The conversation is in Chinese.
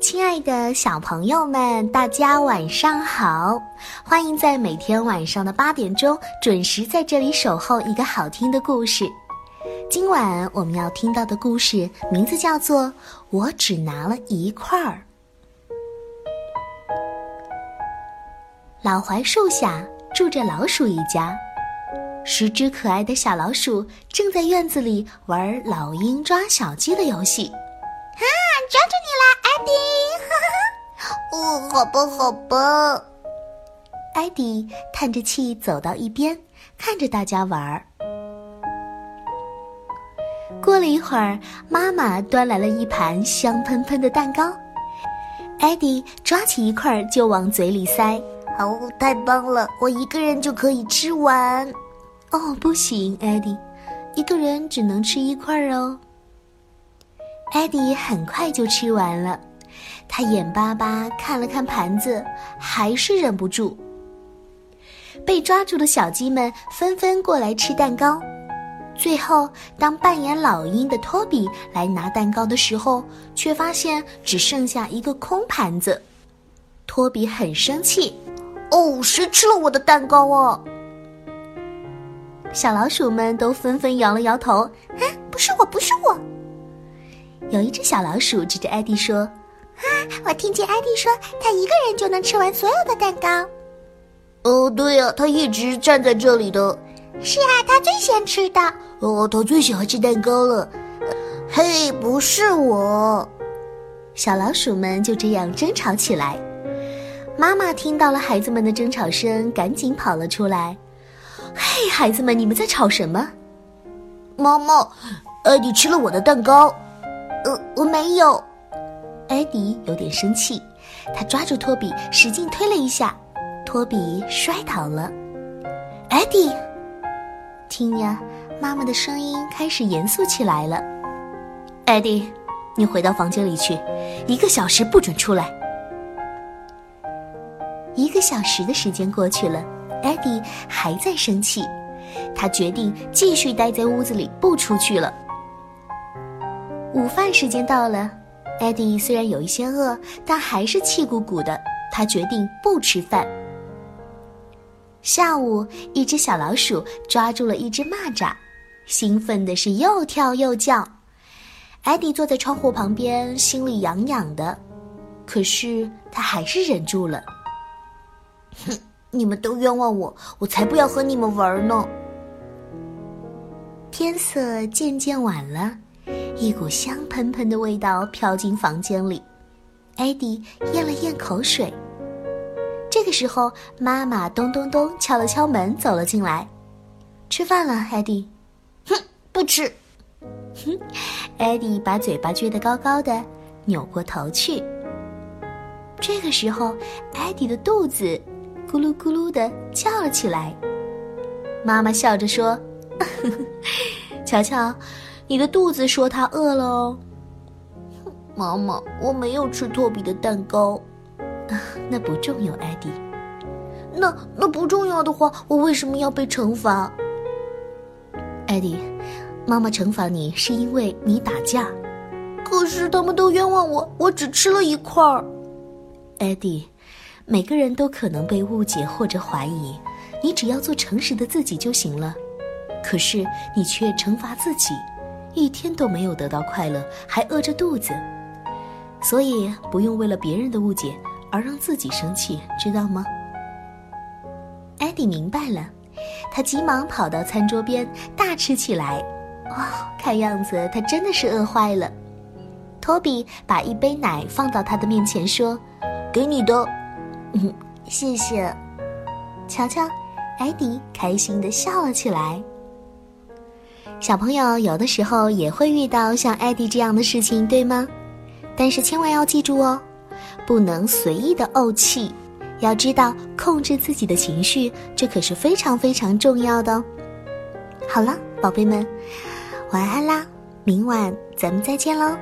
亲爱的小朋友们，大家晚上好！欢迎在每天晚上的八点钟准时在这里守候一个好听的故事。今晚我们要听到的故事名字叫做《我只拿了一块儿》。老槐树下住着老鼠一家，十只可爱的小老鼠正在院子里玩老鹰抓小鸡的游戏。啊，抓住你了，艾迪！哦，好吧，好吧。艾迪叹着气走到一边，看着大家玩儿。过了一会儿，妈妈端来了一盘香喷喷的蛋糕，艾迪抓起一块就往嘴里塞。哦，太棒了！我一个人就可以吃完。哦，不行，艾迪，一个人只能吃一块哦。艾迪很快就吃完了，他眼巴巴看了看盘子，还是忍不住。被抓住的小鸡们纷纷过来吃蛋糕，最后，当扮演老鹰的托比来拿蛋糕的时候，却发现只剩下一个空盘子。托比很生气：“哦，谁吃了我的蛋糕啊？”小老鼠们都纷纷摇了摇头：“啊，不是我，不是我。”有一只小老鼠指着艾迪说：“，我听见艾迪说，他一个人就能吃完所有的蛋糕。”“哦，对呀，他一直站在这里的。”“是啊，他最先吃的。”“哦，他最喜欢吃蛋糕了。”“嘿，不是我。”小老鼠们就这样争吵起来。妈妈听到了孩子们的争吵声，赶紧跑了出来。“嘿，孩子们，你们在吵什么？”“妈妈，艾迪吃了我的蛋糕。”呃，我没有。艾迪有点生气，他抓住托比，使劲推了一下，托比摔倒了。艾迪，听呀，妈妈的声音开始严肃起来了。艾迪，你回到房间里去，一个小时不准出来。一个小时的时间过去了，艾迪还在生气，他决定继续待在屋子里，不出去了。午饭时间到了，艾迪虽然有一些饿，但还是气鼓鼓的。他决定不吃饭。下午，一只小老鼠抓住了一只蚂蚱，兴奋的是又跳又叫。艾迪坐在窗户旁边，心里痒痒的，可是他还是忍住了。哼，你们都冤枉我，我才不要和你们玩呢。天色渐渐晚了。一股香喷喷的味道飘进房间里，艾迪咽了咽口水。这个时候，妈妈咚咚咚敲了敲门，走了进来。吃饭了，艾迪。哼，不吃。哼，艾迪把嘴巴撅得高高的，扭过头去。这个时候，艾迪的肚子咕噜咕噜的叫了起来。妈妈笑着说：“ 呵呵 瞧瞧。”你的肚子说它饿了哦，妈妈，我没有吃托比的蛋糕，那不重要，艾迪。那那不重要的话，我为什么要被惩罚？艾迪，妈妈惩罚你是因为你打架。可是他们都冤枉我，我只吃了一块儿。艾迪，每个人都可能被误解或者怀疑，你只要做诚实的自己就行了。可是你却惩罚自己。一天都没有得到快乐，还饿着肚子，所以不用为了别人的误解而让自己生气，知道吗？艾迪明白了，他急忙跑到餐桌边大吃起来。哇，看样子他真的是饿坏了。托比把一杯奶放到他的面前，说：“给你的。”嗯，谢谢。瞧瞧，艾迪开心的笑了起来。小朋友有的时候也会遇到像艾迪这样的事情，对吗？但是千万要记住哦，不能随意的怄气，要知道控制自己的情绪，这可是非常非常重要的哦。好了，宝贝们，晚安啦，明晚咱们再见喽。